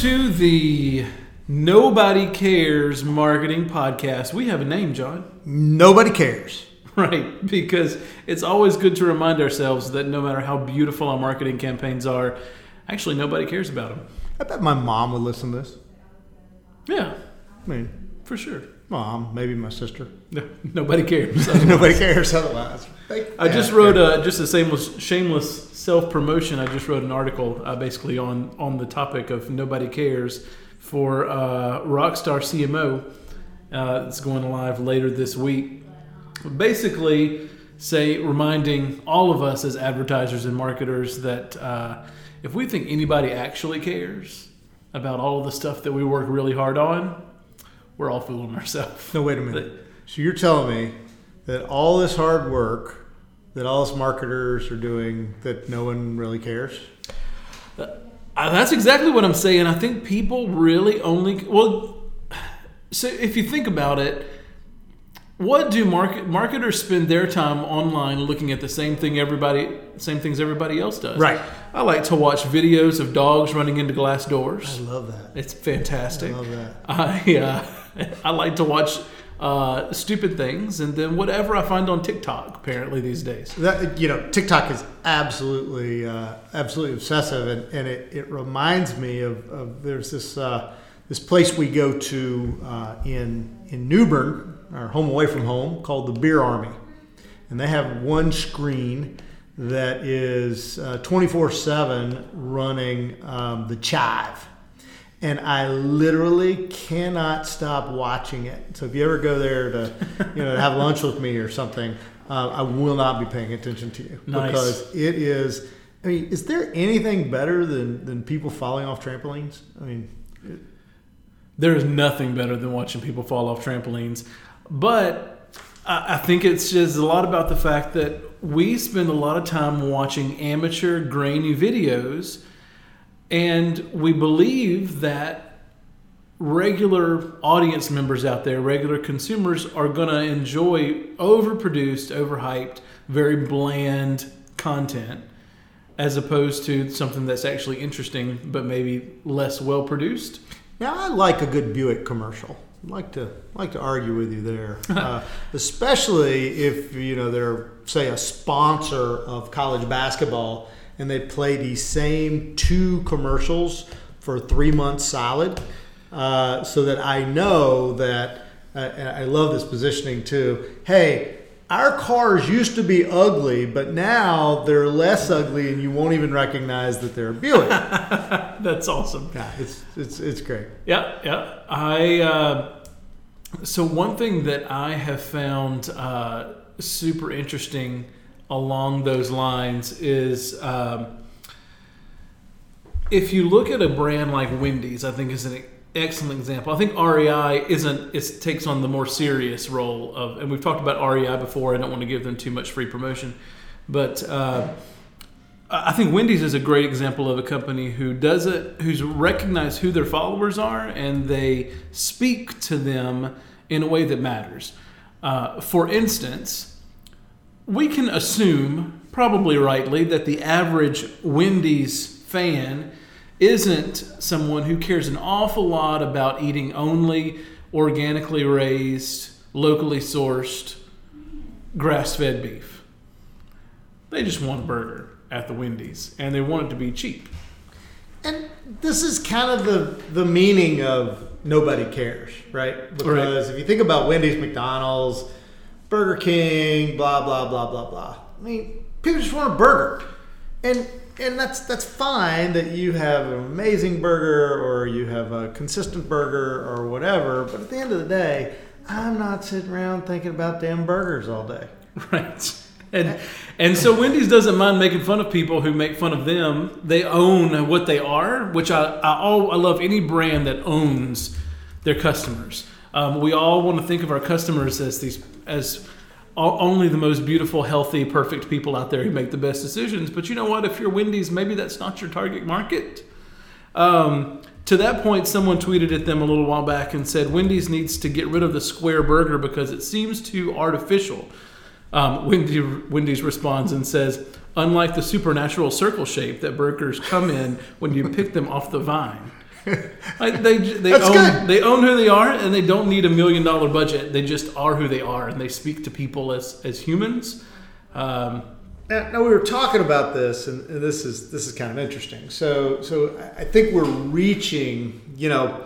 to the Nobody Cares Marketing Podcast. We have a name, John. Nobody cares. Right, because it's always good to remind ourselves that no matter how beautiful our marketing campaigns are, actually nobody cares about them. I bet my mom would listen to this. Yeah, I mean, for sure. mom, maybe my sister. No, nobody cares. Nobody cares otherwise. They- I just yeah, wrote a just a shameless shameless self promotion. I just wrote an article uh, basically on on the topic of nobody cares for uh, Rockstar CMO. Uh, it's going live later this week. Basically, say reminding all of us as advertisers and marketers that uh, if we think anybody actually cares about all of the stuff that we work really hard on, we're all fooling ourselves. No, wait a minute. So you're telling me that all this hard work that all us marketers are doing that no one really cares? Uh, that's exactly what I'm saying. I think people really only well. So if you think about it, what do market marketers spend their time online looking at the same thing everybody same things everybody else does? Right. I like to watch videos of dogs running into glass doors. I love that. It's fantastic. I love that. I uh, I like to watch uh, stupid things and then whatever I find on TikTok. Apparently these days. That you know, TikTok is absolutely, uh, absolutely obsessive, and, and it, it reminds me of, of there's this uh, this place we go to uh, in in New Bern, our home away from home, called the Beer Army, and they have one screen that is twenty four seven running um, the Chive. And I literally cannot stop watching it. So if you ever go there to, you know, to have lunch with me or something, uh, I will not be paying attention to you Nice. because it is. I mean, is there anything better than than people falling off trampolines? I mean, There is nothing better than watching people fall off trampolines. But I I think it's just a lot about the fact that we spend a lot of time watching amateur, grainy videos, and we believe that regular audience members out there, regular consumers, are going to enjoy overproduced, overhyped, very bland content as opposed to something that's actually interesting but maybe less well produced. Now I like a good Buick commercial. I'd like to like to argue with you there, uh, especially if you know they're say a sponsor of college basketball and they play these same two commercials for three months solid, uh, so that I know that uh, I love this positioning too. Hey. Our cars used to be ugly, but now they're less ugly, and you won't even recognize that they're a Buick. That's awesome. yeah, it's it's it's great. Yeah, yeah. I uh, so one thing that I have found uh, super interesting along those lines is um, if you look at a brand like Wendy's, I think is an excellent example. I think REI isn't it takes on the more serious role of, and we've talked about REI before. I don't want to give them too much free promotion, but. Uh, I think Wendy's is a great example of a company who does it, who's recognized who their followers are, and they speak to them in a way that matters. Uh, for instance, we can assume, probably rightly, that the average Wendy's fan isn't someone who cares an awful lot about eating only organically raised, locally sourced, grass fed beef. They just want a burger at the Wendy's and they want it to be cheap. And this is kind of the the meaning of nobody cares, right? Because if you think about Wendy's, McDonald's, Burger King, blah blah blah blah blah. I mean, people just want a burger, and and that's that's fine that you have an amazing burger or you have a consistent burger or whatever. But at the end of the day, I'm not sitting around thinking about damn burgers all day. Right. And and so Wendy's doesn't mind making fun of people who make fun of them. They own what they are, which I I, all, I love any brand that owns their customers. Um, we all want to think of our customers as these as only the most beautiful, healthy, perfect people out there who make the best decisions. But you know what? If you're Wendy's, maybe that's not your target market. Um, to that point, someone tweeted at them a little while back and said Wendy's needs to get rid of the square burger because it seems too artificial. Um, Wendy, Wendy's responds and says, unlike the supernatural circle shape that burgers come in when you pick them off the vine. Like they they That's own good. they own who they are, and they don't need a million dollar budget. They just are who they are, and they speak to people as as humans. Um, Now, now we were talking about this, and, and this is this is kind of interesting. So, so I- think we're reaching. You know,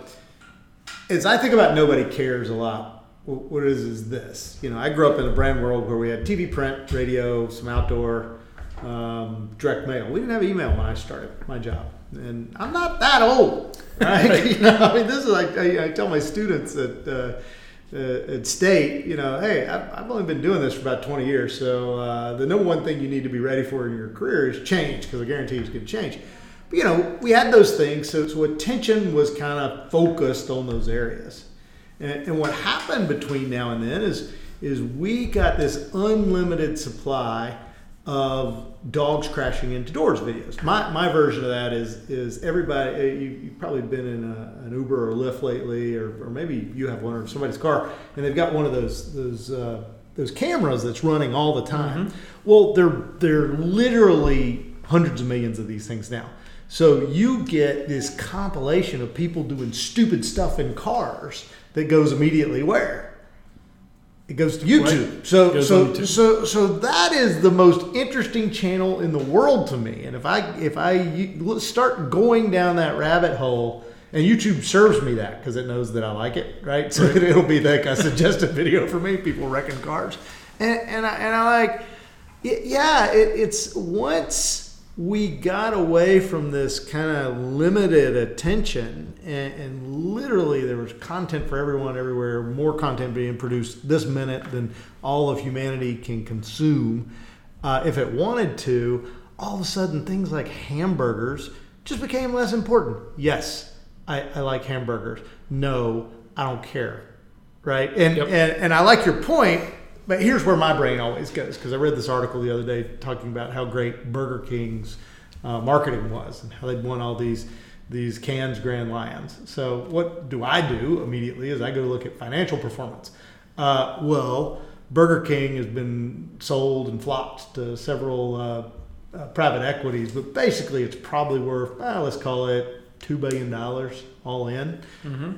as I think about nobody cares a lot. wh- What is is this? You know, I grew up in a brand world where we had TV, print, radio, some outdoor, um, direct mail. We didn't have email when I started my job, and I'm not that old, right? you know, I mean, this is like I, I tell my students at. Uh, uh, at state, you know, hey, I've, I've only been doing this for about 20 years. So uh, the number one thing you need to be ready for in your career is change because I guarantee it's going to change. But, you know, we had those things. So, so attention was kind of focused on those areas. And, and what happened between now and then is, is we got this unlimited supply of dogs crashing into doors videos. My, my version of that is is everybody. uh, You, you've probably been in a, an Uber or Lyft lately, or, or maybe you have one or somebody's car, and they've got one of those those uh, those cameras that's running all the time. Well, they're they're literally hundreds of millions of these things now. So you get this compilation of people doing stupid stuff in cars that goes immediately where it goes to YouTube. Right. So so YouTube. so so that is the most interesting channel in the world to me. And if I if I start going down that rabbit hole, and YouTube serves me that because it knows that I like it, right? So it'll be like a suggested video for me. People wrecking cars, and and I, and I like, yeah. It, it's once we got away from this kind of limited attention and, and literally there was content for everyone everywhere more content being produced this minute than all of humanity can consume. Uh, if it wanted to all of a sudden things like hamburgers just became less important. Yes i, I like hamburgers. No i don't care right? And, Yep. and and i like your point but here's where my brain always goes because I read this article the other day talking about how great Burger King's uh, marketing was and how they'd won all these these Cannes Grand Lions. So what do I do immediately? Is I go look at financial performance. Uh, well, Burger King has been sold and flopped to several uh, uh, private equities, but basically it's probably worth uh, let's call it two billion dollars all in.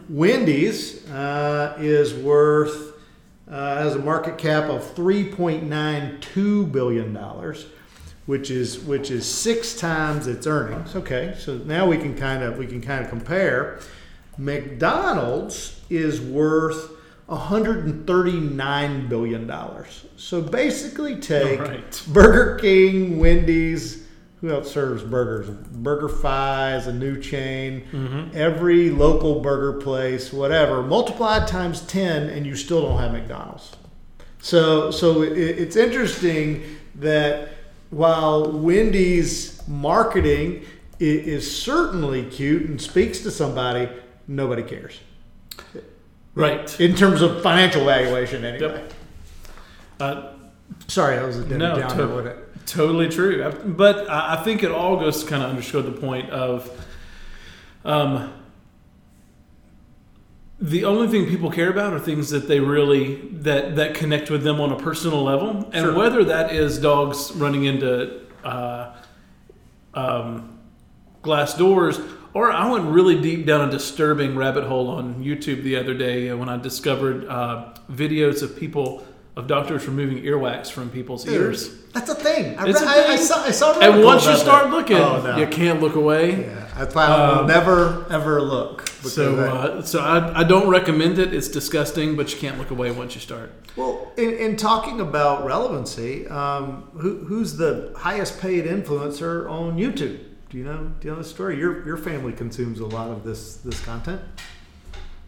Wendy's uh, is worth uh, has a market cap of 3.92 billion dollars, which is which is six times its earnings. Okay, so now we can kind of we can kind of compare. McDonald's is worth 139 billion dollars. So basically, take Right. Burger King, Wendy's. Who else serves burgers? BurgerFi is a new chain. Every local burger place, whatever, multiplied times ten, and you still don't have McDonald's. So, so it, it's interesting that while Wendy's marketing i- is certainly cute and speaks to somebody, nobody cares right. in terms of financial valuation. Anyway, Yep. Uh, sorry, that was a No, Downer, to- wasn't it? Totally true. But I think it all goes to kind of underscore the point of um, the only thing people care about are things that they really that that connect with them on a personal level, and Sure. whether that is dogs running into uh, um, glass doors. Or I went really deep down a disturbing rabbit hole on YouTube the other day when I discovered uh, videos of people of doctors removing earwax from people's ears. That's a thing. I, re- a I, I thing. saw. I saw. And once you start that. looking, oh, no. you can't look away. Yeah, I Um, never ever look. So, I- uh, so I, I don't recommend it. It's disgusting, but you can't look away once you start. Well, in, in talking about relevancy, um, who, who's the highest paid influencer on YouTube? Do you know? Do you know the story? Your your family consumes a lot of this this content.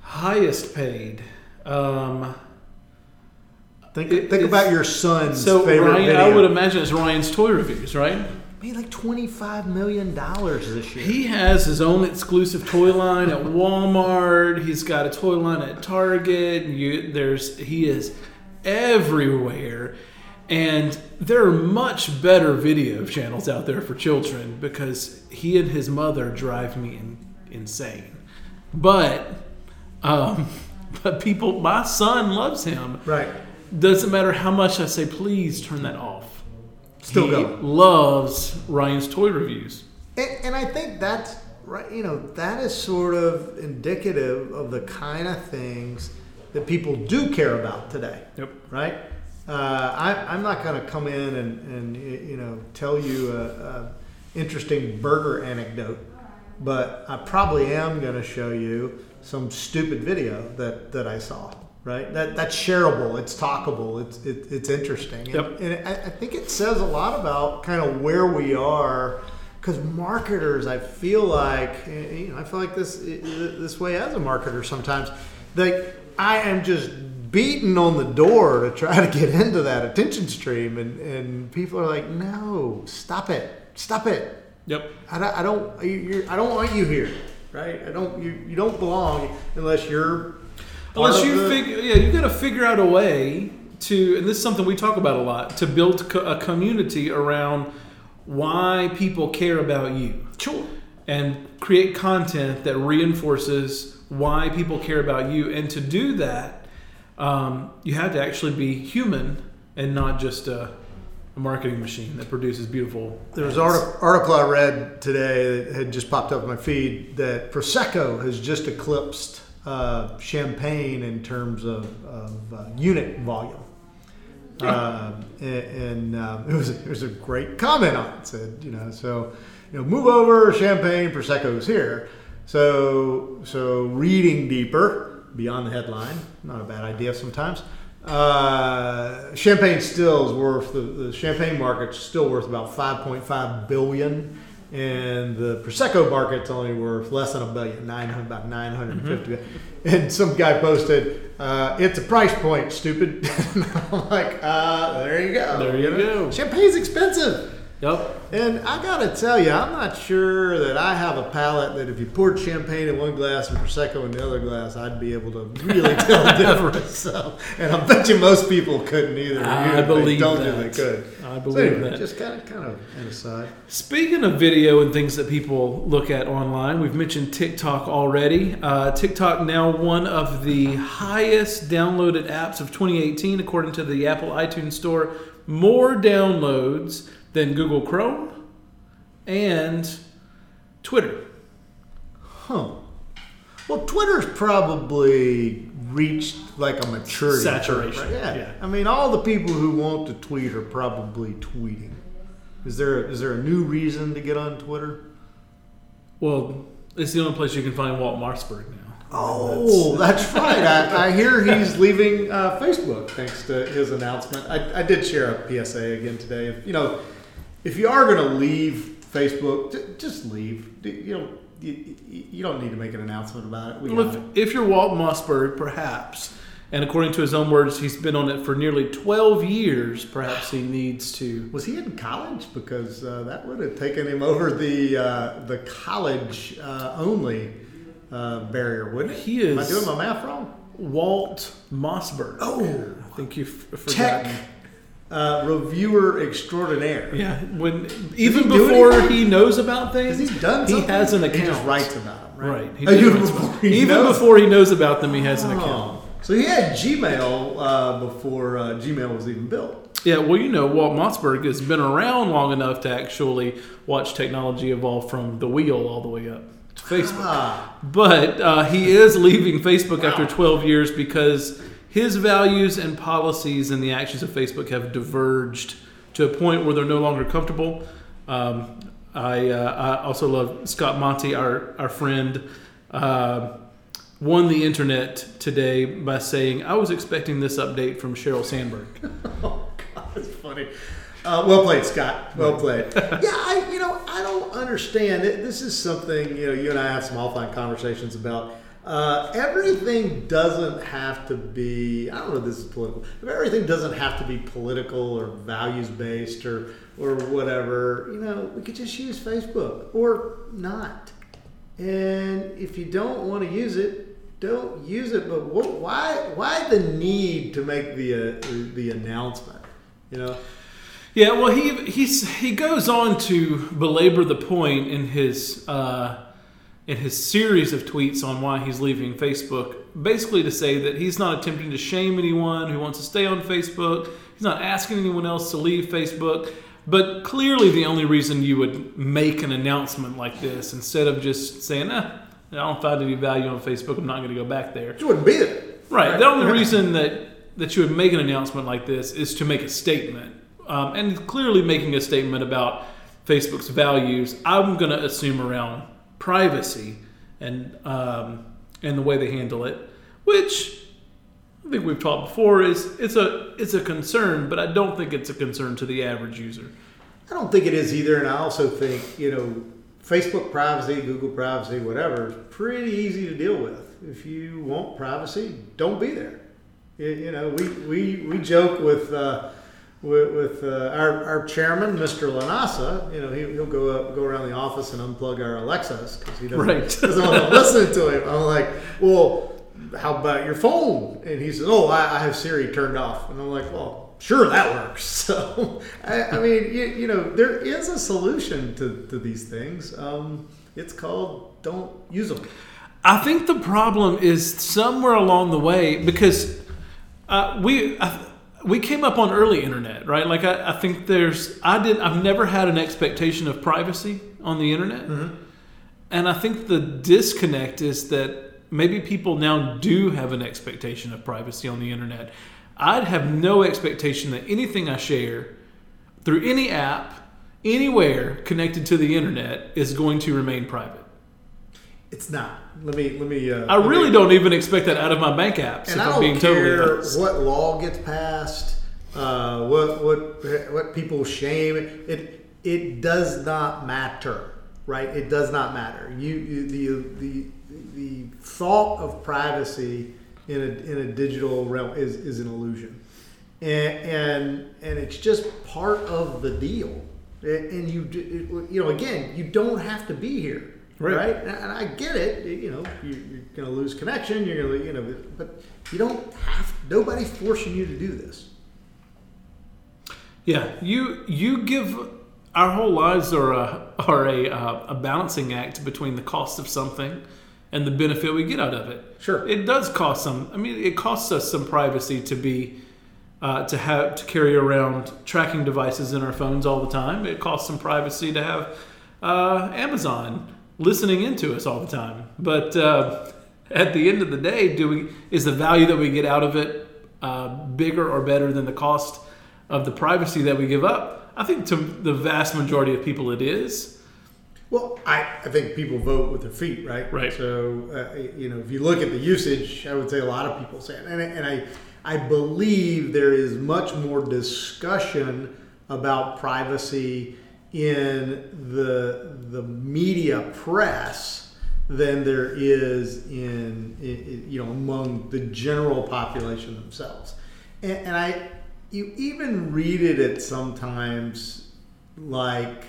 Highest paid. Um, Think It- think about your son's so favorite Ryan, video. I would imagine it's Ryan's toy reviews, right? made like twenty five million dollars this year. He has his own exclusive toy line at Walmart. He's got a toy line at Target. You, there's he is everywhere, and there are much better video channels out there for children because he and his mother drive me in, insane. But, um, but people, my son loves him. right. Doesn't matter how much I say, please turn that off. Still he going. loves Ryan's toy reviews. And, and I think that's right, you know, that is sort of indicative of the kind of things that people do care about today. Yep. Right. Uh, I, I'm not going to come in and, and you know tell you a, a interesting burger anecdote, but I probably am going to show you some stupid video that, that I saw. Right. That that's shareable. It's talkable. It's it, it's interesting. And, Yep. and I, I think it says a lot about kind of where we are. Because marketers, I feel like eh, you know, I feel like this eh, this way as a marketer sometimes. Like I am just beating on the door to try to get into that attention stream, and, and people are like, "No, stop it, stop it. Yep. I don't, I don't, you're, I don't want you here, right? I don't, you, you don't belong unless you're." Unless you the- figure, yeah, you got to figure out a way to, and this is something we talk about a lot, to build co- a community around why people care about you. Sure. and create content that reinforces why people care about you. And to do that, um, you have to actually be human and not just a, a marketing machine that produces beautiful. There was an artic- article I read today that had just popped up in my feed that Prosecco has just eclipsed uh, champagne in terms of, of uh, unit volume. Um, and and um, it was it was a great comment on it. It Said you know so you know move over champagne Prosecco's here. So so reading deeper beyond the headline, not a bad idea sometimes. Uh, champagne still is worth the, the champagne market's still worth about 5.5 billion, and the prosecco market's only worth less than a billion, 900 about 950. And some guy posted, uh, "It's a price point, stupid." And I'm like, uh, "There you go. There you go. Champagne's expensive." Yep. And I gotta tell you, I'm not sure that I have a palate that if you poured champagne in one glass and prosecco in the other glass, I'd be able to really tell the difference. So, and I bet you most people couldn't either. I they believe don't that. think they could. I So believe anyway, that. Just kind of, kind of an aside. Speaking of video and things that people look at online, we've mentioned TikTok already. Uh, TikTok now one of the highest downloaded apps of 2018, according to the Apple iTunes Store. More downloads than Google Chrome and Twitter. Huh. Well, Twitter's probably reached like a maturity. Saturation, right? Yeah. yeah. I mean, all the people who want to tweet are probably tweeting. Is there is there a new reason to get on Twitter? Well, it's the only place you can find Walt Mossberg now. Oh, that's, right. I, I hear he's leaving uh, Facebook thanks to his announcement. I, I did share a PSA again today. If you know, if you are going to leave Facebook, just leave. You know, you, you don't need to make an announcement about it. We Well, if, it. if you're Walt Mossberg, perhaps, and according to his own words, he's been on it for nearly 12 years, perhaps he needs to. Was he in college? Because uh, that would have taken him over the uh, the college uh, only uh, barrier, wouldn't it? He is. Am I doing my math wrong? Walt Mossberg. Oh. I think you've Tech forgotten. Uh, reviewer extraordinaire. Yeah, when even he before he knows about things, Has he done? He has an account. He just writes about them, right? Right. He Oh, even before he even knows. before he knows about them, he has an account. Oh. So he had Gmail uh, before uh, Gmail was even built. Yeah, well, you know, Walt Mossberg has been around long enough to actually watch technology evolve from the wheel all the way up to Facebook. Ah, But uh, he is leaving Facebook after 12 years because his values and policies and the actions of Facebook have diverged to a point where they're no longer comfortable. Um, I, uh, I also love Scott Monty, our, our friend, uh, won the internet today by saying, I was expecting this update from Sheryl Sandberg. oh God, that's funny. Uh, well played, Scott. Well played. yeah, I you know I don't understand. This is something you know you and I have some offline conversations about. Uh, everything doesn't have to be. I don't know. if This is political. Everything doesn't have to be political or values based or or whatever. You know, we could just use Facebook or not. And if you don't want to use it, don't use it. But what, why why the need to make the uh, the announcement? You know. Yeah, well, he he's he goes on to belabor the point in his uh, in his series of tweets on why he's leaving Facebook, basically to say that he's not attempting to shame anyone who wants to stay on Facebook. He's not asking anyone else to leave Facebook. But clearly, the only reason you would make an announcement like this instead of just saying, eh, I don't find any value on Facebook, I'm not going to go back there. It wouldn't be there. Right. The only reason that, that you would make an announcement like this is to make a statement. Um, and clearly, making a statement about Facebook's values, I'm going to assume around privacy and, um, and the way they handle it, which I think we've talked before is it's a it's a concern, but I don't think it's a concern to the average user. I don't think it is either, and I also think you know Facebook privacy, Google privacy, whatever is pretty easy to deal with. If you want privacy, don't be there. You, know, we, we, we joke with uh, with, with uh, our, our chairman, Mr. Lanasa. You know, he, he'll go up, go around the office and unplug our Alexas because he doesn't, Right. doesn't want to listen to him. I'm like, well, how about your phone? And he says, oh, I, I have Siri turned off. And I'm like, well, sure, that works. So, I, I mean, you, you know, there is a solution to, to these things. Um, it's called don't use them. I think the problem is somewhere along the way because uh, we I, we came up on early internet, right? Like I, I think there's I did I've never had an expectation of privacy on the internet, mm-hmm. and I think the disconnect is that maybe people now do have an expectation of privacy on the internet. I'd have no expectation that anything I share through any app anywhere connected to the internet is going to remain private. It's not. Let me let me. Uh, I let me- really don't even expect that out of my bank apps. And if I don't being totally care honest. what law gets passed, uh, what what what people shame. It it does not matter, right? It does not matter. You, you the the the thought of privacy in a in a digital realm is is an illusion, and and and it's just part of the deal. And you you know again, you don't have to be here. Right. right? And I get it. You know, you, you're going to lose connection. You're going to, you know, but you don't have. Nobody's forcing you to do this. Yeah, you you give our whole lives are a are a uh, a balancing act between the cost of something and the benefit we get out of it. Sure. it does cost some. I mean, it costs us some privacy to be uh, to have to carry around tracking devices in our phones all the time. It costs some privacy to have uh, Amazon listening into us all the time. But uh, at the end of the day, do we is the value that we get out of it uh, bigger or better than the cost of the privacy that we give up? I think to the vast majority of people, it is. Well, I, I think people vote with their feet, right? Right. So, uh, you know, if you look at the usage, I would say a lot of people say it. And, and I, I believe there is much more discussion about privacy in the, the media press than there is in, i- i- you know, among the general population themselves. And, and I, you even read it at sometimes like,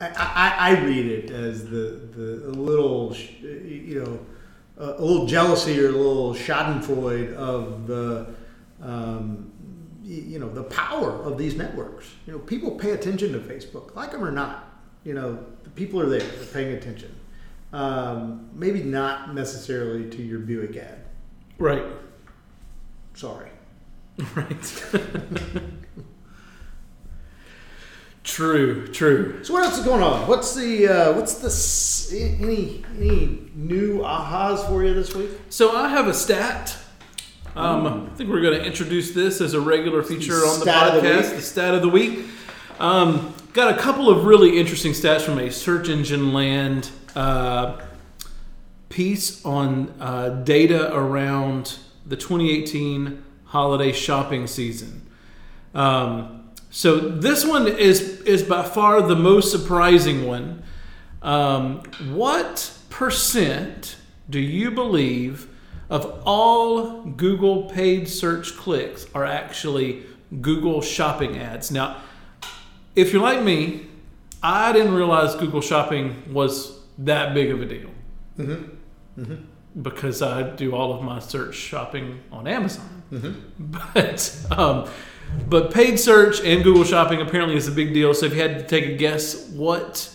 I, I, I read it as the, the a little, you know, a, little jealousy or a little Schadenfreude of the, um, you know, the power of these networks. You know, people pay attention to Facebook, like them or not. You know, the people are there, they're paying attention. Um, maybe not necessarily to your Buick ad. Right. Sorry. Right. true. True. So what else is going on? What's the uh, what's the any any new ahas for you this week? So I have a stat. Um, I think we're going to introduce this as a regular feature on the Stat of the podcast. The stat of the week. Um, got a couple of really interesting stats from a search engine land uh, piece on uh, data around the 2018 holiday shopping season. Um, so this one is is by far the most surprising one. Um, what percent do you believe of all Google paid search clicks are actually Google shopping ads? Now, if you're like me, I didn't realize Google shopping was that big of a deal mm-hmm. Mm-hmm. because I do all of my search shopping on Amazon. Mm-hmm. But um, but paid search and Google shopping apparently is a big deal. So if you had to take a guess, what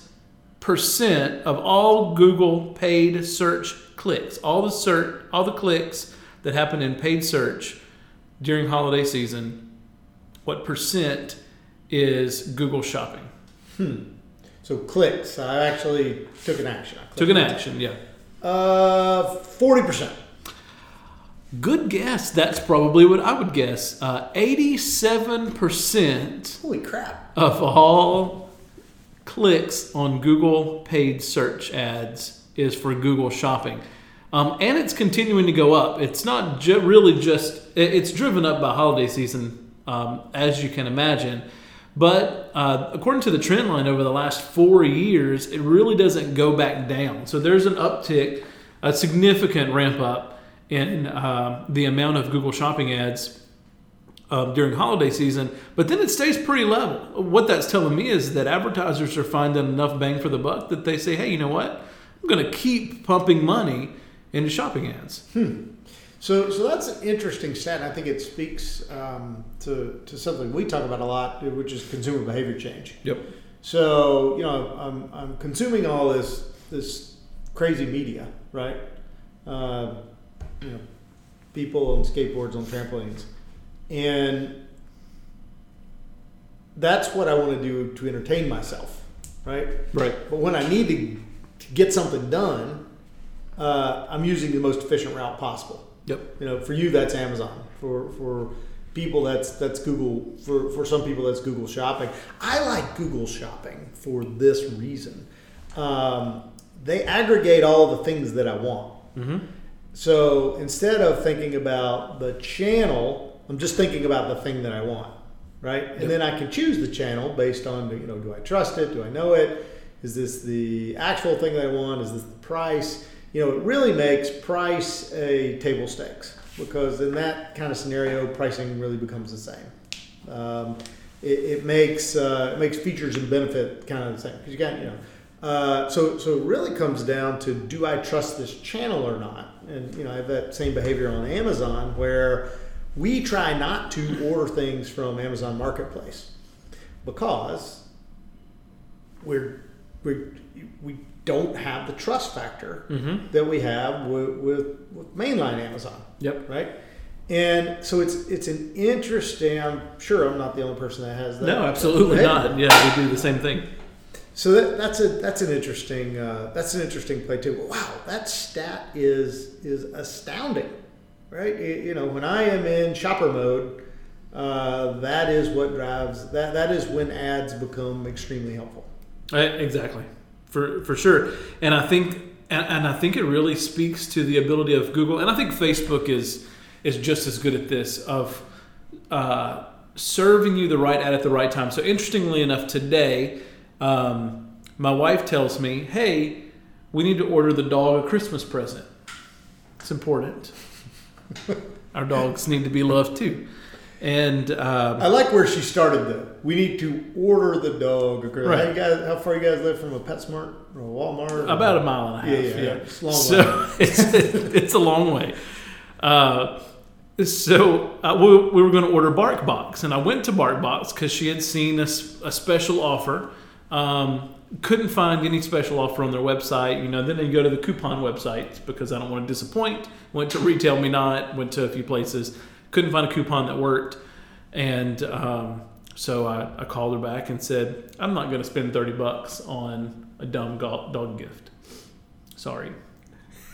percent of all Google paid search clicks, all the search, all the clicks that happen in paid search during holiday season, what percent is Google Shopping. Hmm. So clicks. I actually took an action. I Took an action, yeah. Uh, forty percent. Good guess. That's probably what I would guess. Uh, 87% Holy crap! of all clicks on Google paid search ads is for Google Shopping. Um, and it's continuing to go up. It's not ju- really just, it's driven up by holiday season, um, as you can imagine. But uh, according to the trend line over the last four years, it really doesn't go back down. So there's an uptick, a significant ramp up in uh, the amount of Google Shopping ads um, during holiday season, but then it stays pretty level. What that's telling me is that advertisers are finding enough bang for the buck that they say, hey, you know what? I'm going to keep pumping money into shopping ads. So, so that's an interesting stat. I think it speaks um, to to something we talk about a lot, which is consumer behavior change. Yep. So, you know, I'm, I'm consuming all this this crazy media, right? Uh, you know, people on skateboards on trampolines, and that's what I want to do to entertain myself, right? Right. But when I need to get something done, uh, I'm using the most efficient route possible. Yep. You know, for you that's Amazon. For for people that's that's Google. For for some people that's Google Shopping. I like Google Shopping for this reason. Um, they aggregate all the things that I want. Mm-hmm. So instead of thinking about the channel, I'm just thinking about the thing that I want, right? And Yep. then I can choose the channel based on, you know, do I trust it? Do I know it? Is this the actual thing I want? Is this the price? You know, it really makes price a table stakes because in that kind of scenario, pricing really becomes the same. Um, it, it makes uh, it makes features and benefit kind of the same because you got you know. Uh, so so it really comes down to do I trust this channel or not? And you know I have that same behavior on Amazon where we try not to order things from Amazon Marketplace because we're we we don't have the trust factor Mm-hmm. that we have with, with, with mainline Amazon Yep. right? And so it's it's an interesting. I'm sure I'm not the only person that has that. No, absolutely Hey. not. Yeah, we do the same thing. So that, that's a that's an interesting uh, that's an interesting play too. Wow, that stat is is astounding, right? Y- You know, when I am in shopper mode, uh, that is what drives that. That is when ads become extremely helpful. Uh, exactly, for for sure. And I think and, and I think it really speaks to the ability of Google, and I think Facebook is is just as good at this of uh, serving you the right ad at the right time. So interestingly enough, today um, my wife tells me, "Hey, we need to order the dog a Christmas present. It's important. Our dogs need to be loved too." And um, I like where she started though. We need to order the dog. How, Right. you guys, how far you guys live from a PetSmart or a Walmart? About a mile and a half. Yeah, Yeah, yeah. It's a long so it's, it's a long way. Uh, so uh, we, we were going to order BarkBox, and I went to BarkBox because she had seen a special offer. Um, couldn't find any special offer on their website. You know, then you go to the coupon websites because I don't want to disappoint. Went to RetailMeNot. Went to a few places. Couldn't find a coupon that worked, and um, so I, I called her back and said, "I'm not going to spend thirty bucks on a dumb go- dog gift. Sorry."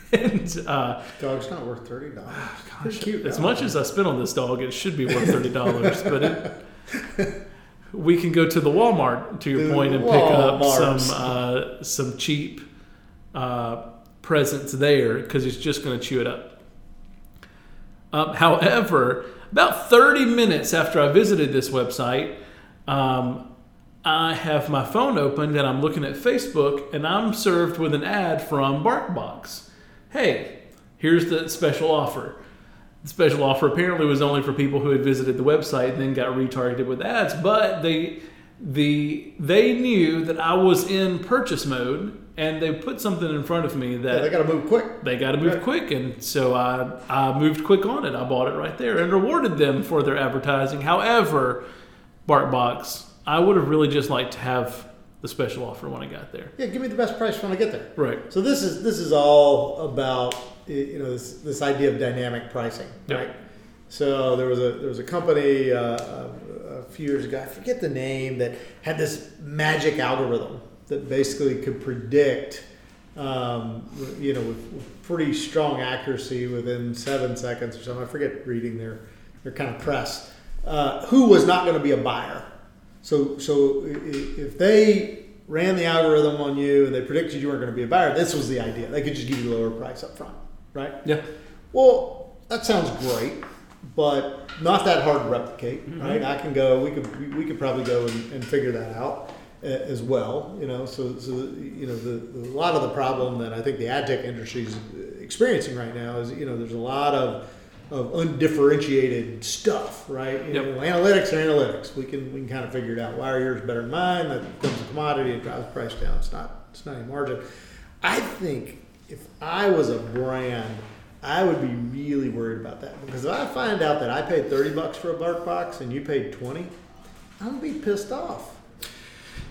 and uh, Dog's not worth thirty dollars. Pretty cute. as dog. much as I spent on this dog, it should be worth thirty dollars. but it, we can go to the Walmart to your point and pick up some uh, some cheap uh, presents there because it's just going to chew it up. Um, however, about 30 minutes after I visited this website, um, I have my phone opened and I'm looking at Facebook and I'm served with an ad from BarkBox. Hey, here's the special offer. The special offer apparently was only for people who had visited the website and then got retargeted with ads, but they the they knew that I was in purchase mode and they put something in front of me that Yeah, they got to move quick. they got to move Right. quick, and so I I moved quick on it. I bought it right there and rewarded them for their advertising. However, BarkBox, I would have really just liked to have the special offer when I got there. Yeah, give me the best price when I get there. Right. So this is this is all about you know this, this idea of dynamic pricing, Yep. right? So there was a there was a company uh, a few years ago. I forget the name that had this magic algorithm that basically could predict, um, you know, with, with pretty strong accuracy within seven seconds or something. I forget reading their their kind of press uh, who was not going to be a buyer. So so if they ran the algorithm on you and they predicted you weren't going to be a buyer, this was the idea. They could just give you a lower price up front, right? Yeah. Well, that sounds great, but not that hard to replicate, right? I can go. We could we, could probably go and, and figure that out as well. You know, so so you know the, the a lot of the problem that I think the ad tech industry is experiencing right now is you know there's a lot of of undifferentiated stuff, right? You Yep. know, analytics are analytics. We can we can kind of figure it out. Why are yours better than mine? That becomes a commodity. It drives price down. It's not it's not any margin. I think if I was a brand, I would be really worried about that because if I find out that I paid thirty bucks for a BarkBox and you paid twenty, I'm gonna be pissed off.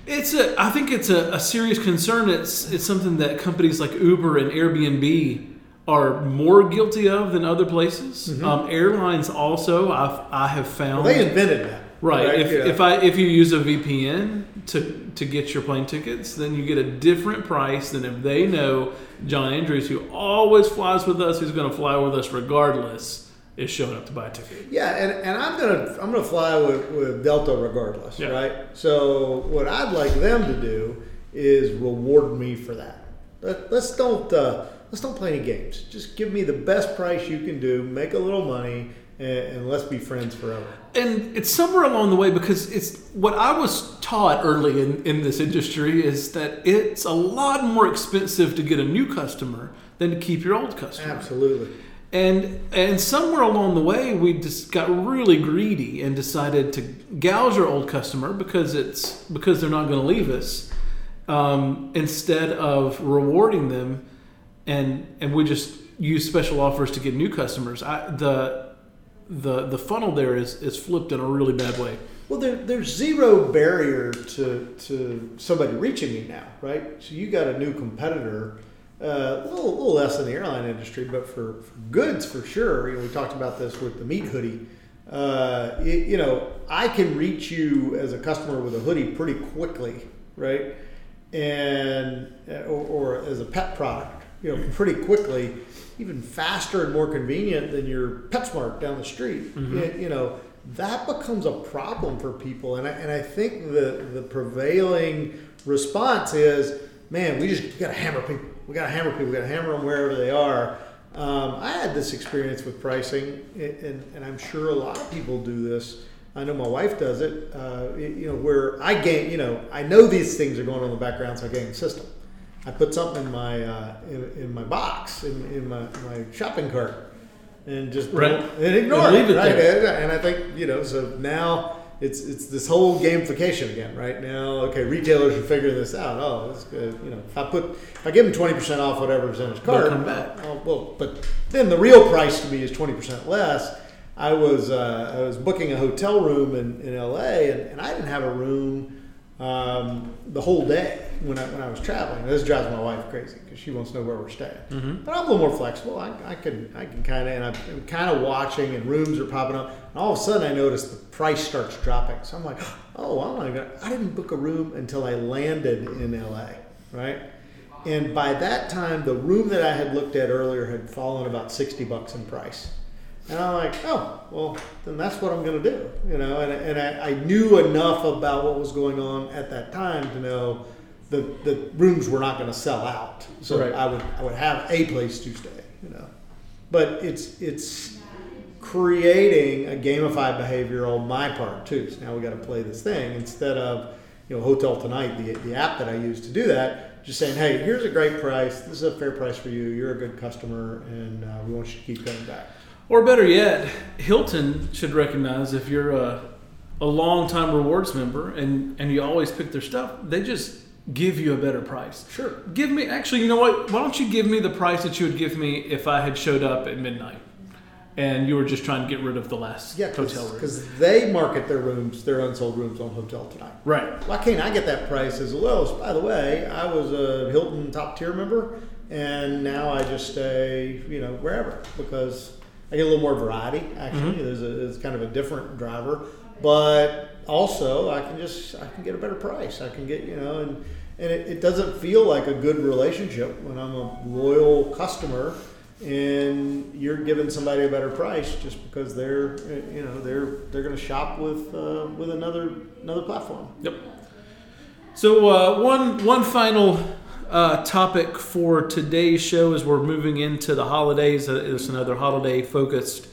It's a. I think it's a, a serious concern. It's it's something that companies like Uber and Airbnb are more guilty of than other places. Um, airlines also. I've I have found Well, they invented that, Right. If, Yeah. if I if you use a VPN to to get your plane tickets, then you get a different price than if they know John Andrews, who always flies with us, who's going to fly with us regardless, is showing up to buy a ticket. Yeah, and, and I'm gonna I'm gonna fly with, with Delta regardless, Yeah. right? So what I'd like them to do is reward me for that. Let, let's don't uh, let's don't play any games. Just give me the best price you can do, make a little money, and, and let's be friends forever. And it's somewhere along the way because it's what I was taught early in, in this industry is that it's a lot more expensive to get a new customer than to keep your old customer. Absolutely. And and somewhere along the way, we just got really greedy and decided to gouge our old customer because it's because they're not going to leave us, um, instead of rewarding them, and and we just use special offers to get new customers. I, the the the funnel there is is flipped in a really bad way. Well, there, there's zero barrier to, to somebody reaching me now, right? So you got a new competitor, uh, a little, little less in the airline industry, but for, for goods for sure. You know, we talked about this with the meat hoodie. Uh, it- you know, I can reach you as a customer with a hoodie pretty quickly, right? And or, or as a pet product, you know, pretty quickly, even faster and more convenient than your PetSmart down the street. You, you know, that becomes a problem for people, and I, and I think the the prevailing response is, man, we just got to hammer people. We got to hammer people. We got to hammer them wherever they are. Um, I had this experience with pricing, and, and I'm sure a lot of people do this. I know my wife does it. Uh, you know, where I gain, you know, I know these things are going on in the background, so I game the system. I put something in my uh, in, in my box in, in my, my shopping cart, and just Right. and ignore And it. right? And I think you know, so now it's it's this whole gamification again, right? Now, okay, retailers are figuring this out. Oh, that's good. You know, if I put if I give them twenty percent off whatever's in his cart, come back. Oh, well, but then the real price to me is twenty percent less. I was uh, I was booking a hotel room in, in LA, and, and I didn't have a room um, the whole day when I when I was traveling. This drives my wife crazy because she wants to know where we're staying. But I'm a little more flexible. I, I can I can kind of and I'm, kind of watching, and rooms are popping up, and all of a sudden I notice the price starts dropping. So I'm like, oh, I'm not. I didn't book a room until I landed in LA, right? And by that time, the room that I had looked at earlier had fallen about 60 bucks in price. And I'm like, oh, well, then that's what I'm going to do. You know, and, and I, I knew enough about what was going on at that time to know the, the rooms were not going to sell out. So Right. I would, I would have a place to stay, you know. But it's, it's creating a gamified behavior on my part too. So now we got to play this thing instead of, you know, Hotel Tonight, the, the app that I use to do that, just saying, hey, here's a great price. This is a fair price for you. You're a good customer, and uh, we want you to keep coming back. Or better yet, Hilton should recognize if you're a, a long time rewards member and, and you always pick their stuff, they just give you a better price. Sure. Give me, actually, you know what? Why don't you give me the price that you would give me if I had showed up at midnight and you were just trying to get rid of the last Yeah, hotel room? because they market their rooms, their unsold rooms on Hotel Tonight. Right. Why can't I get that price as well? As, by the way, I was a Hilton top tier member, and now I just stay, you know, wherever because I get a little more variety. Actually, there's a it's kind of a different driver, but also I can just I can get a better price. I can get you know, and and it, it doesn't feel like a good relationship when I'm a loyal customer and you're giving somebody a better price just because they're you know they're they're going to shop with uh, with another another platform. Yep. So uh, one one final uh, topic for today's show as we're moving into the holidays. Uh, it's another holiday focused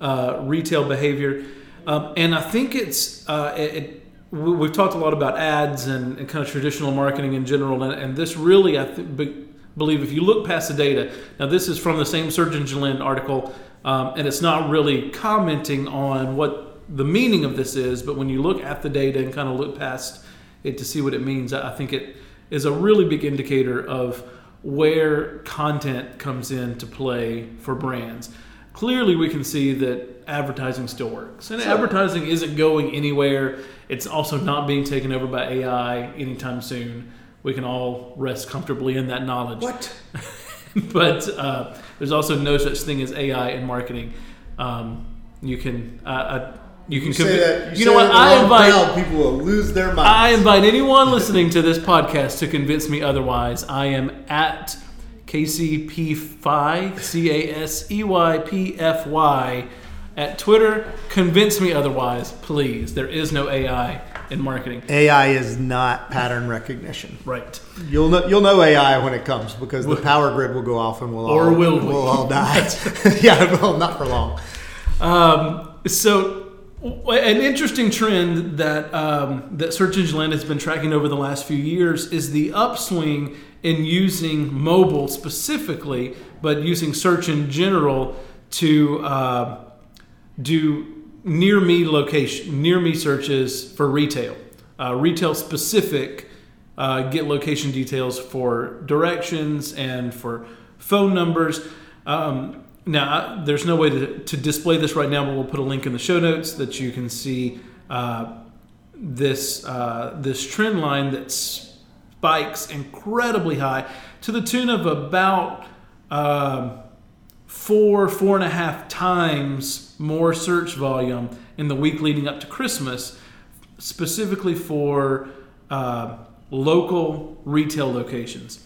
uh, retail behavior, um, and I think it's uh, it, it, we- we've talked a lot about ads and, and kind of traditional marketing in general, and, and this really I th- be, believe if you look past the data. Now this is from the same Search Engine Land article, um, and it's not really commenting on what the meaning of this is, but when you look at the data and kind of look past it to see what it means, I I think it is a really big indicator of where content comes into play for brands. Clearly, we can see that advertising still works, and Sure. advertising isn't going anywhere. It's also not being taken over by AI anytime soon. We can all rest comfortably in that knowledge What? but uh, there's also no such thing as AI in marketing. Um, you can uh, uh, you can You say convi- that. you, say know what that in the I invite crowd, people will lose their minds. I invite anyone listening to this podcast to convince me otherwise. I am at KCP5 C A S E Y P F Y at Twitter. Convince me otherwise, please. There is no AI in marketing. AI is not pattern recognition. Right. You'll know you'll know AI when it comes because the power grid will go off and we'll Or all will we? we'll all die. yeah, well, not for long. Um, so, an interesting trend that um, that Search Engine Land has been tracking over the last few years is the upswing in using mobile specifically, but using search in general to uh, do near me location, near me searches for retail, uh, retail specific. Uh, get location details for directions and for phone numbers. Um, now, there's no way to, to display this right now, but we'll put a link in the show notes that you can see uh, this uh, this trend line that spikes incredibly high to the tune of about um, four four and a half times more search volume in the week leading up to Christmas, specifically for uh, local retail locations.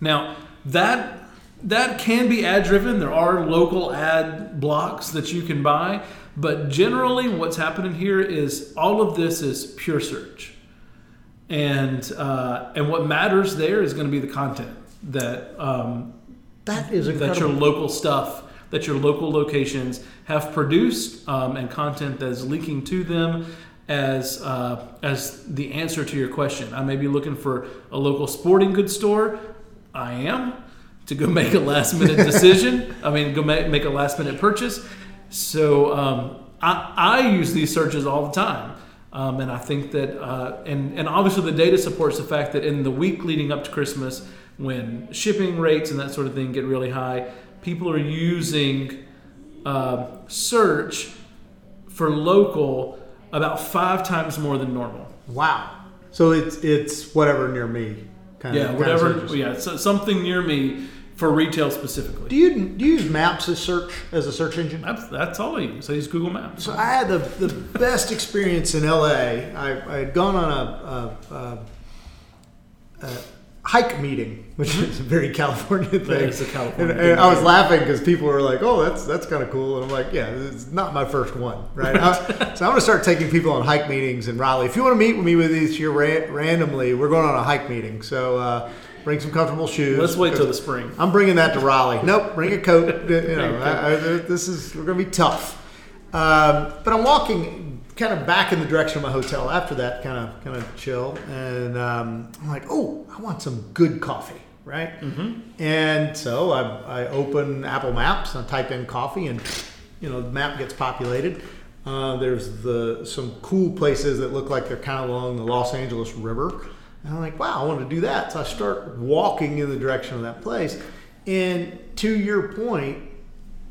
Now that that can be ad driven. There are local ad blocks that you can buy, but generally, what's happening here is all of this is pure search, and uh, and what matters there is going to be the content that um, That is that your local stuff, that your local locations have produced, um, and content that is linking to them as uh, as the answer to your question. I may be looking for a local sporting goods store. I am to go make a last minute decision. I mean, go make, make a last minute purchase. So um, I, I use these searches all the time. Um, and I think that, uh, and, and obviously the data supports the fact that in the week leading up to Christmas, when shipping rates and that sort of thing get really high, people are using uh, search for local about five times more than normal. Wow. So it's it's whatever near me. Kind of. Yeah, of, whatever. Kind of yeah, so something near me for retail specifically. Do you do you use Maps as search as a search engine? That's, that's all I use. I use Google Maps. So I had the, the best experience in LA. I, I had gone on a, a, a, a hike meeting, which is a very California thing. is a California And, and. I was laughing because people were like, "Oh, that's that's kind of cool," and I'm like, "Yeah, it's not my first one, right?" I- so I'm gonna start taking people on hike meetings in Raleigh. If you want to meet with me with these year ra- randomly, we're going on a hike meeting. So uh, bring some comfortable shoes. Let's wait till the spring. I'm bringing that to Raleigh. Nope, bring a coat. You know. I, I, this is we're gonna be tough. Um, but I'm walking kind of back in the direction of my hotel after that, kind of kind of chill, and um, I'm like, oh, I want some good coffee, right? Mm-hmm. And so I, I open Apple Maps and I type in coffee, and you know the map gets populated. Uh, there's the some cool places that look like they're kind of along the Los Angeles River. And I'm like, wow, I want to do that. So I start walking in the direction of that place. And to your point,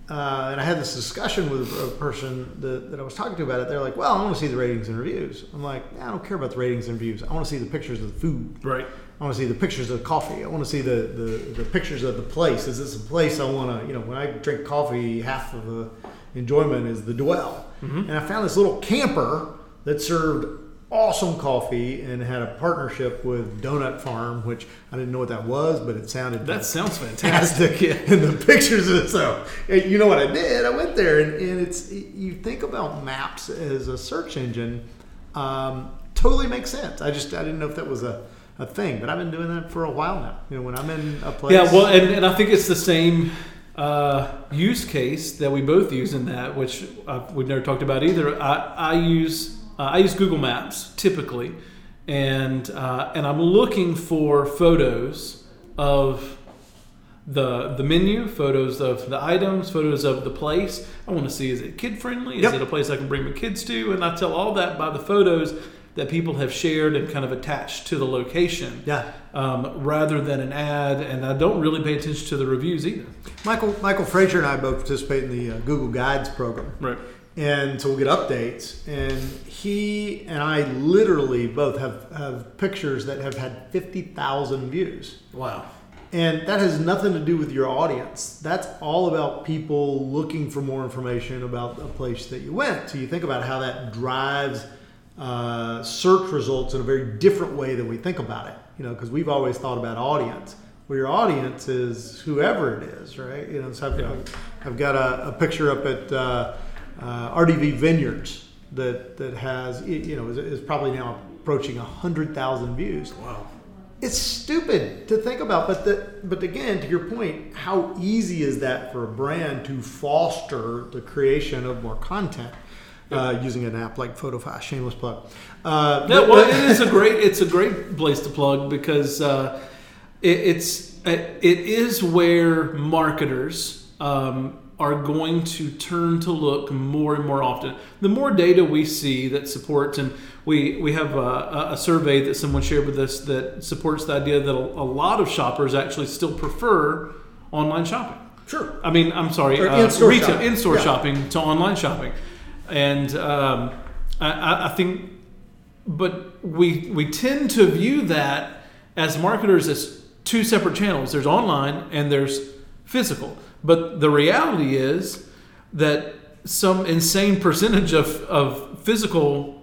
uh, and I had this discussion with a person that, that I was talking to about it. They're like, well, I want to see the ratings and reviews. I'm like, I don't care about the ratings and reviews. I want to see the pictures of the food. Right. I want to see the pictures of the coffee. I want to see the, the, the pictures of the place. Is this a place I want to, you know, when I drink coffee, half of the enjoyment is the dwell. And I found this little camper that served awesome coffee and had a partnership with Donut Farm, which I didn't know what that was, but it sounded That sounds fantastic. And the pictures of it. So, you know what I did? I went there, and, and it's you think about maps as a search engine, um, totally makes sense. I just I didn't know if that was a, a thing, but I've been doing that for a while now. You know, when I'm in a place. Yeah, well, and, and I think it's the same uh, use case that we both use in that, which uh, we've never talked about either. I, I use uh, I use Google Maps typically, and uh, and I'm looking for photos of the the menu, photos of the items, photos of the place. I want to see is it kid friendly? Is Yep. it a place I can bring my kids to? And I tell all that by the photos that people have shared and kind of attached to the location yeah. um, rather than an ad. And I don't really pay attention to the reviews either. Michael Michael Frazier and I both participate in the uh, Google Guides program. Right. And so we'll get updates. And he and i literally both have, have pictures that have had 50000 views. Wow. and that has nothing to do with your audience. That's all about people looking for more information about a place that you went. So you think about how that drives uh, search results in a very different way than we think about it you know because we've always thought about audience. Well your audience is whoever it is right? You know so i've, Yeah. I've got a, a picture up at uh, uh, rdv vineyards that that has you know is, is probably now approaching 100000 views Wow. it's stupid to think about, but the, but again, to your point, how easy is that for a brand to foster the creation of more content uh, using an app like Photofy? Shameless plug. Uh, but- well, it is a great it's a great place to plug because uh, it, it's it is where marketers um, are going to turn to look more and more often. The more data we see that supports, and we we have a, a survey that someone shared with us that supports the idea that a, a lot of shoppers actually still prefer online shopping. sure. I mean, I'm sorry, uh, in-store retail, shopping. in-store Yeah. shopping to online shopping, and um, I- I, I think, but we we tend to view that as marketers as two separate channels. There's online and there's physical, but the reality is that some insane percentage of, of physical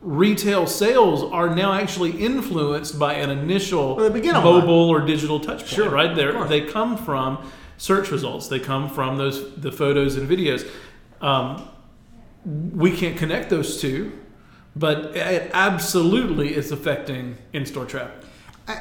retail sales are now actually influenced by an initial Well, they begin online. mobile or digital touch point, Sure, right? They course. they come from search results. They come from those the photos and videos. Um, we can't connect those two, but it absolutely is affecting in-store traffic.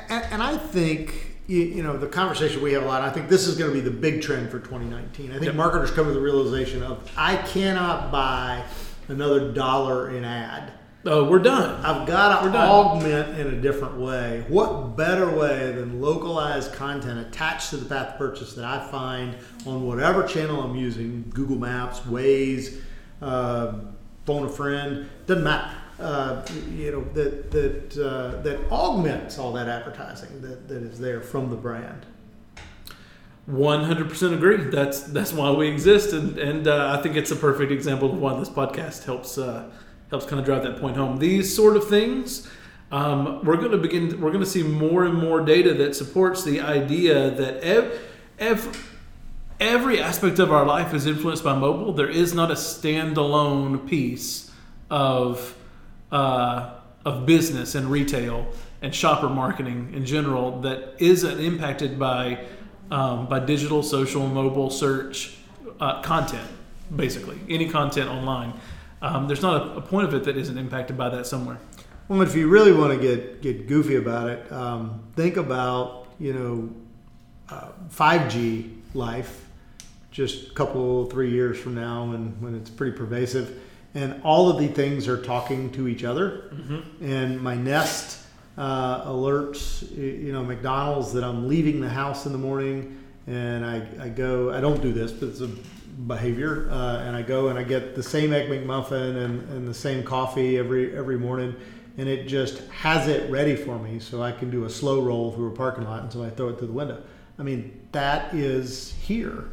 And I think, you you know, the conversation we have a lot, I think this is going to be the big trend for 2019. I think Yep. marketers come to the realization of, I cannot buy another dollar in ad. Oh, we're done. I've got to augment in a different way. What better way than localized content attached to the path of purchase that I find on whatever channel I'm using Google Maps, Waze, uh, phone a friend, doesn't matter. Uh, you know, that, that, uh, that augments all that advertising that, that is there from the brand. One hundred percent agree. That's that's why we exist, and and uh, I think it's a perfect example of why this podcast helps uh, helps kind of drive that point home. These sort of things, um, we're going to begin. We're going to see more and more data that supports the idea that ev- ev- every aspect of our life is influenced by mobile. There is not a standalone piece of uh, of business and retail and shopper marketing in general that isn't impacted by um, by digital, social, mobile, search uh, content. Basically, any content online. Um, there's not a, a point of it that isn't impacted by that somewhere. Well, if you really want to get, get goofy about it, um, think about, you know, uh, 5G life just a couple, three years from now when, when it's pretty pervasive. And all of the things are talking to each other. And my Nest uh, alerts, you know, McDonald's that I'm leaving the house in the morning and I, I go, I don't do this, but it's a behavior. Uh, and I go and I get the same Egg McMuffin and, and the same coffee every, every morning. And it just has it ready for me so I can do a slow roll through a parking lot until I throw it through the window. I mean, that is here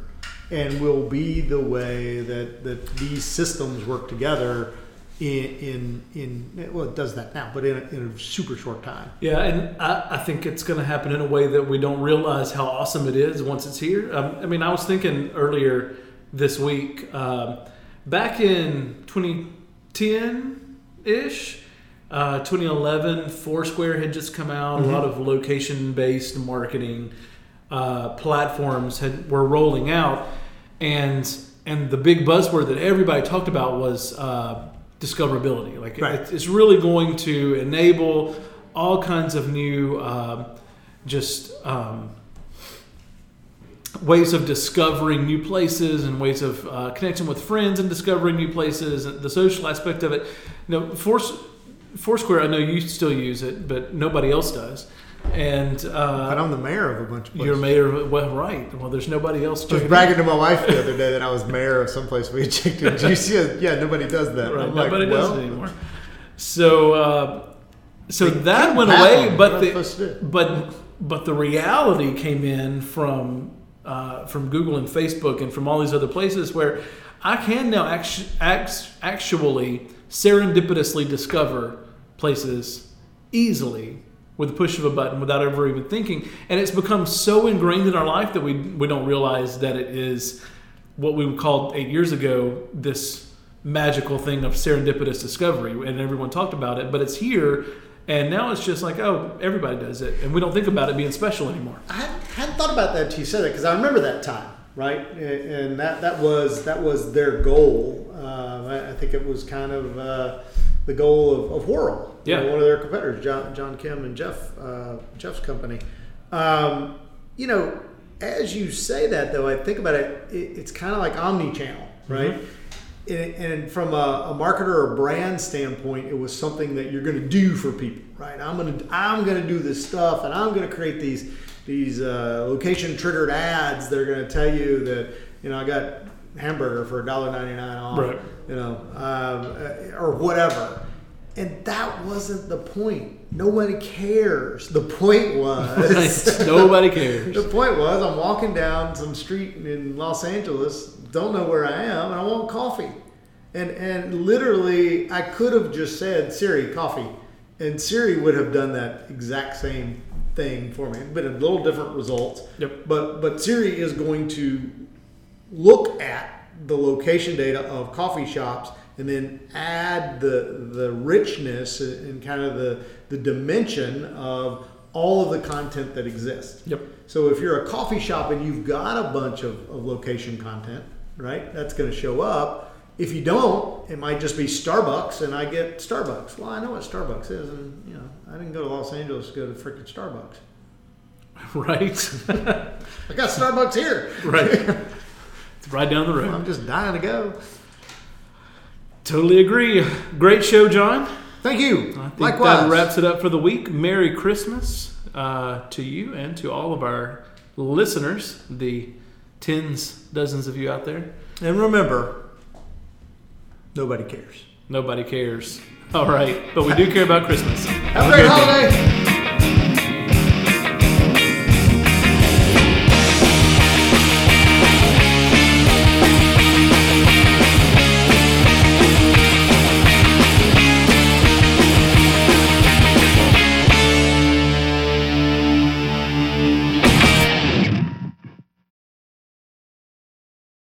and will be the way that, that these systems work together in, in, in well, it does that now, but in a, in a super short time. Yeah, and I, I think it's going to happen in a way that we don't realize how awesome it is once it's here. Um, I mean, I was thinking earlier this week, um, back in 2010 ish, uh, 2011, Foursquare had just come out. Mm-hmm. A lot of location-based marketing uh, platforms had were rolling out, and and the big buzzword that everybody talked about was uh, discoverability. Like Right. it- it's really going to enable all kinds of new, um, just um, ways of discovering new places and ways of uh, connecting with friends and discovering new places and the social aspect of it. You know, Force, Foursquare, I know you still use it, but nobody else does. And But uh, I'm the mayor of a bunch of places. you're mayor. of- Well, right. Well, there's nobody else. I was bragging to my wife the other day that I was mayor of someplace we had checked in. Did you see? Yeah, nobody does that. Right. I'm like, does well, it anymore. So, uh, so that went away, but the, supposed to do? but but the reality came in from uh, from Google and Facebook and from all these other places where I can now actu- act- actually serendipitously discover places easily with the push of a button without ever even thinking, and it's become so ingrained in our life that we we don't realize that it is what we would call eight years ago this magical thing of serendipitous discovery, and everyone talked about it, but it's here. And now it's just like, oh, everybody does it, and we don't think about it being special anymore. I hadn't, thought about that until you said it because I remember that time, right? And and that that was that was their goal. Uh, I, I think it was kind of uh, the goal of, of Whrrl, you know, Yeah. one of their competitors, John, John Kim and Jeff uh, Jeff's company. Um, you know, as you say that though, I think about it. it it's kind of like omni-channel, right? And, and from a, a marketer or brand standpoint, it was something that you're going to do for people, right? I'm going to I'm going to do this stuff, and I'm going to create these these uh, location triggered ads that are going to tell you that you know I got hamburger for $1.99 off, Right. you know, um, uh, or whatever. And that wasn't the point. Nobody cares. The point was Nobody cares. the point was, I'm walking down some street in Los Angeles, don't know where I am, and I want coffee. And and literally, I could have just said Siri, coffee, and Siri would have done that exact same thing for me, but a little different results. Yep. But but Siri is going to look at the location data of coffee shops and then add the the richness and kind of the the dimension of all of the content that exists. Yep. So if you're a coffee shop and you've got a bunch of, of location content, right, that's going to show up. If you don't, it might just be Starbucks, and I get Starbucks. Well, I know what Starbucks is, and you know, I didn't go to Los Angeles to go to freaking Starbucks. Right. I got Starbucks here. right. It's right down the road. I'm just dying to go. Totally agree. Great show, John. Thank you. I think Likewise. that wraps it up for the week. Merry Christmas uh, to you and to all of our listeners, the tens, dozens of you out there. And remember, nobody cares. Nobody cares. All right, but we do care about Christmas. Have a great holiday.